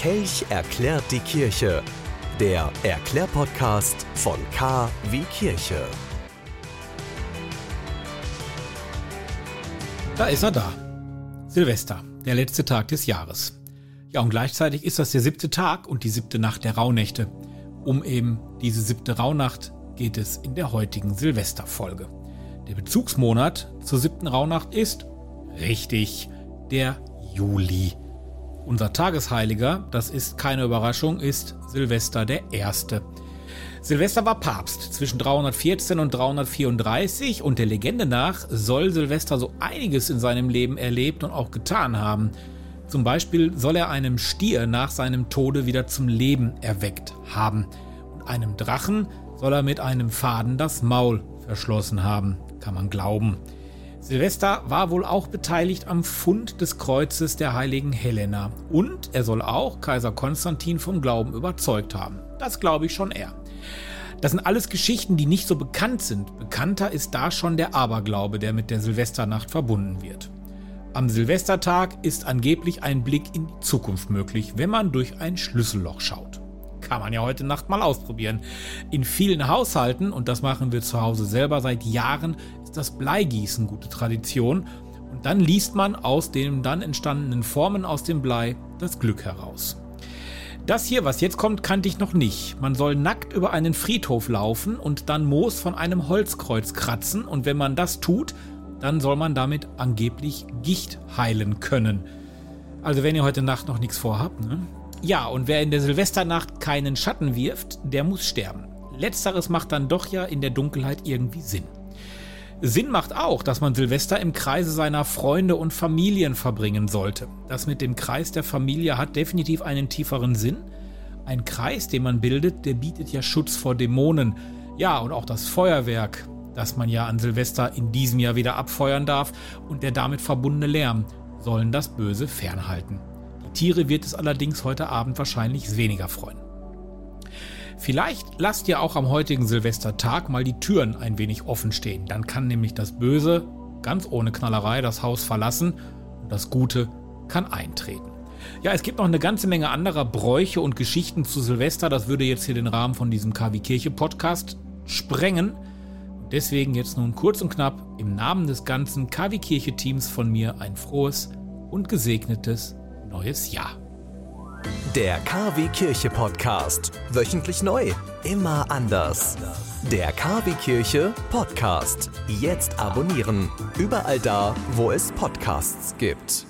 Kelch erklärt die Kirche. Der Erklärpodcast von K wie Kirche. Da ist er da. Silvester, der letzte Tag des Jahres. Ja, und gleichzeitig ist das der siebte Tag und die siebte Nacht der Rauhnächte. Um eben diese siebte Rauhnacht geht es in der heutigen Silvesterfolge. Der Bezugsmonat zur siebten Rauhnacht ist, richtig, der Juli. Unser Tagesheiliger, das ist keine Überraschung, ist Silvester der Erste. Silvester war Papst zwischen 314 und 334 und der Legende nach soll Silvester so einiges in seinem Leben erlebt und auch getan haben. Zum Beispiel soll er einem Stier nach seinem Tode wieder zum Leben erweckt haben. Und einem Drachen soll er mit einem Faden das Maul verschlossen haben, kann man glauben. Silvester war wohl auch beteiligt am Fund des Kreuzes der heiligen Helena und er soll auch Kaiser Konstantin vom Glauben überzeugt haben. Das glaube ich schon eher. Das sind alles Geschichten, die nicht so bekannt sind. Bekannter ist da schon der Aberglaube, der mit der Silvesternacht verbunden wird. Am Silvestertag ist angeblich ein Blick in die Zukunft möglich, wenn man durch ein Schlüsselloch schaut. Kann man ja heute Nacht mal ausprobieren. In vielen Haushalten, und das machen wir zu Hause selber seit Jahren, ist das Bleigießen gute Tradition. Und dann liest man aus den dann entstandenen Formen aus dem Blei das Glück heraus. Das hier, was jetzt kommt, kannte ich noch nicht. Man soll nackt über einen Friedhof laufen und dann Moos von einem Holzkreuz kratzen. Und wenn man das tut, dann soll man damit angeblich Gicht heilen können. Also wenn ihr heute Nacht noch nichts vorhabt, ne? Ja, und wer in der Silvesternacht keinen Schatten wirft, der muss sterben. Letzteres macht dann doch ja in der Dunkelheit irgendwie Sinn. Sinn macht auch, dass man Silvester im Kreise seiner Freunde und Familien verbringen sollte. Das mit dem Kreis der Familie hat definitiv einen tieferen Sinn. Ein Kreis, den man bildet, der bietet ja Schutz vor Dämonen. Ja, und auch das Feuerwerk, das man ja an Silvester in diesem Jahr wieder abfeuern darf, und der damit verbundene Lärm sollen das Böse fernhalten. Tiere wird es allerdings heute Abend wahrscheinlich weniger freuen. Vielleicht lasst ihr auch am heutigen Silvestertag mal die Türen ein wenig offen stehen. Dann kann nämlich das Böse ganz ohne Knallerei das Haus verlassen und das Gute kann eintreten. Ja, es gibt noch eine ganze Menge anderer Bräuche und Geschichten zu Silvester. Das würde jetzt hier den Rahmen von diesem KW Kirche Podcast sprengen. Deswegen jetzt nun kurz und knapp im Namen des ganzen KW Kirche Teams von mir ein frohes und gesegnetes neues Jahr. Der KW Kirche Podcast. Wöchentlich neu. Immer anders. Der KW Kirche Podcast. Jetzt abonnieren. Überall da, wo es Podcasts gibt.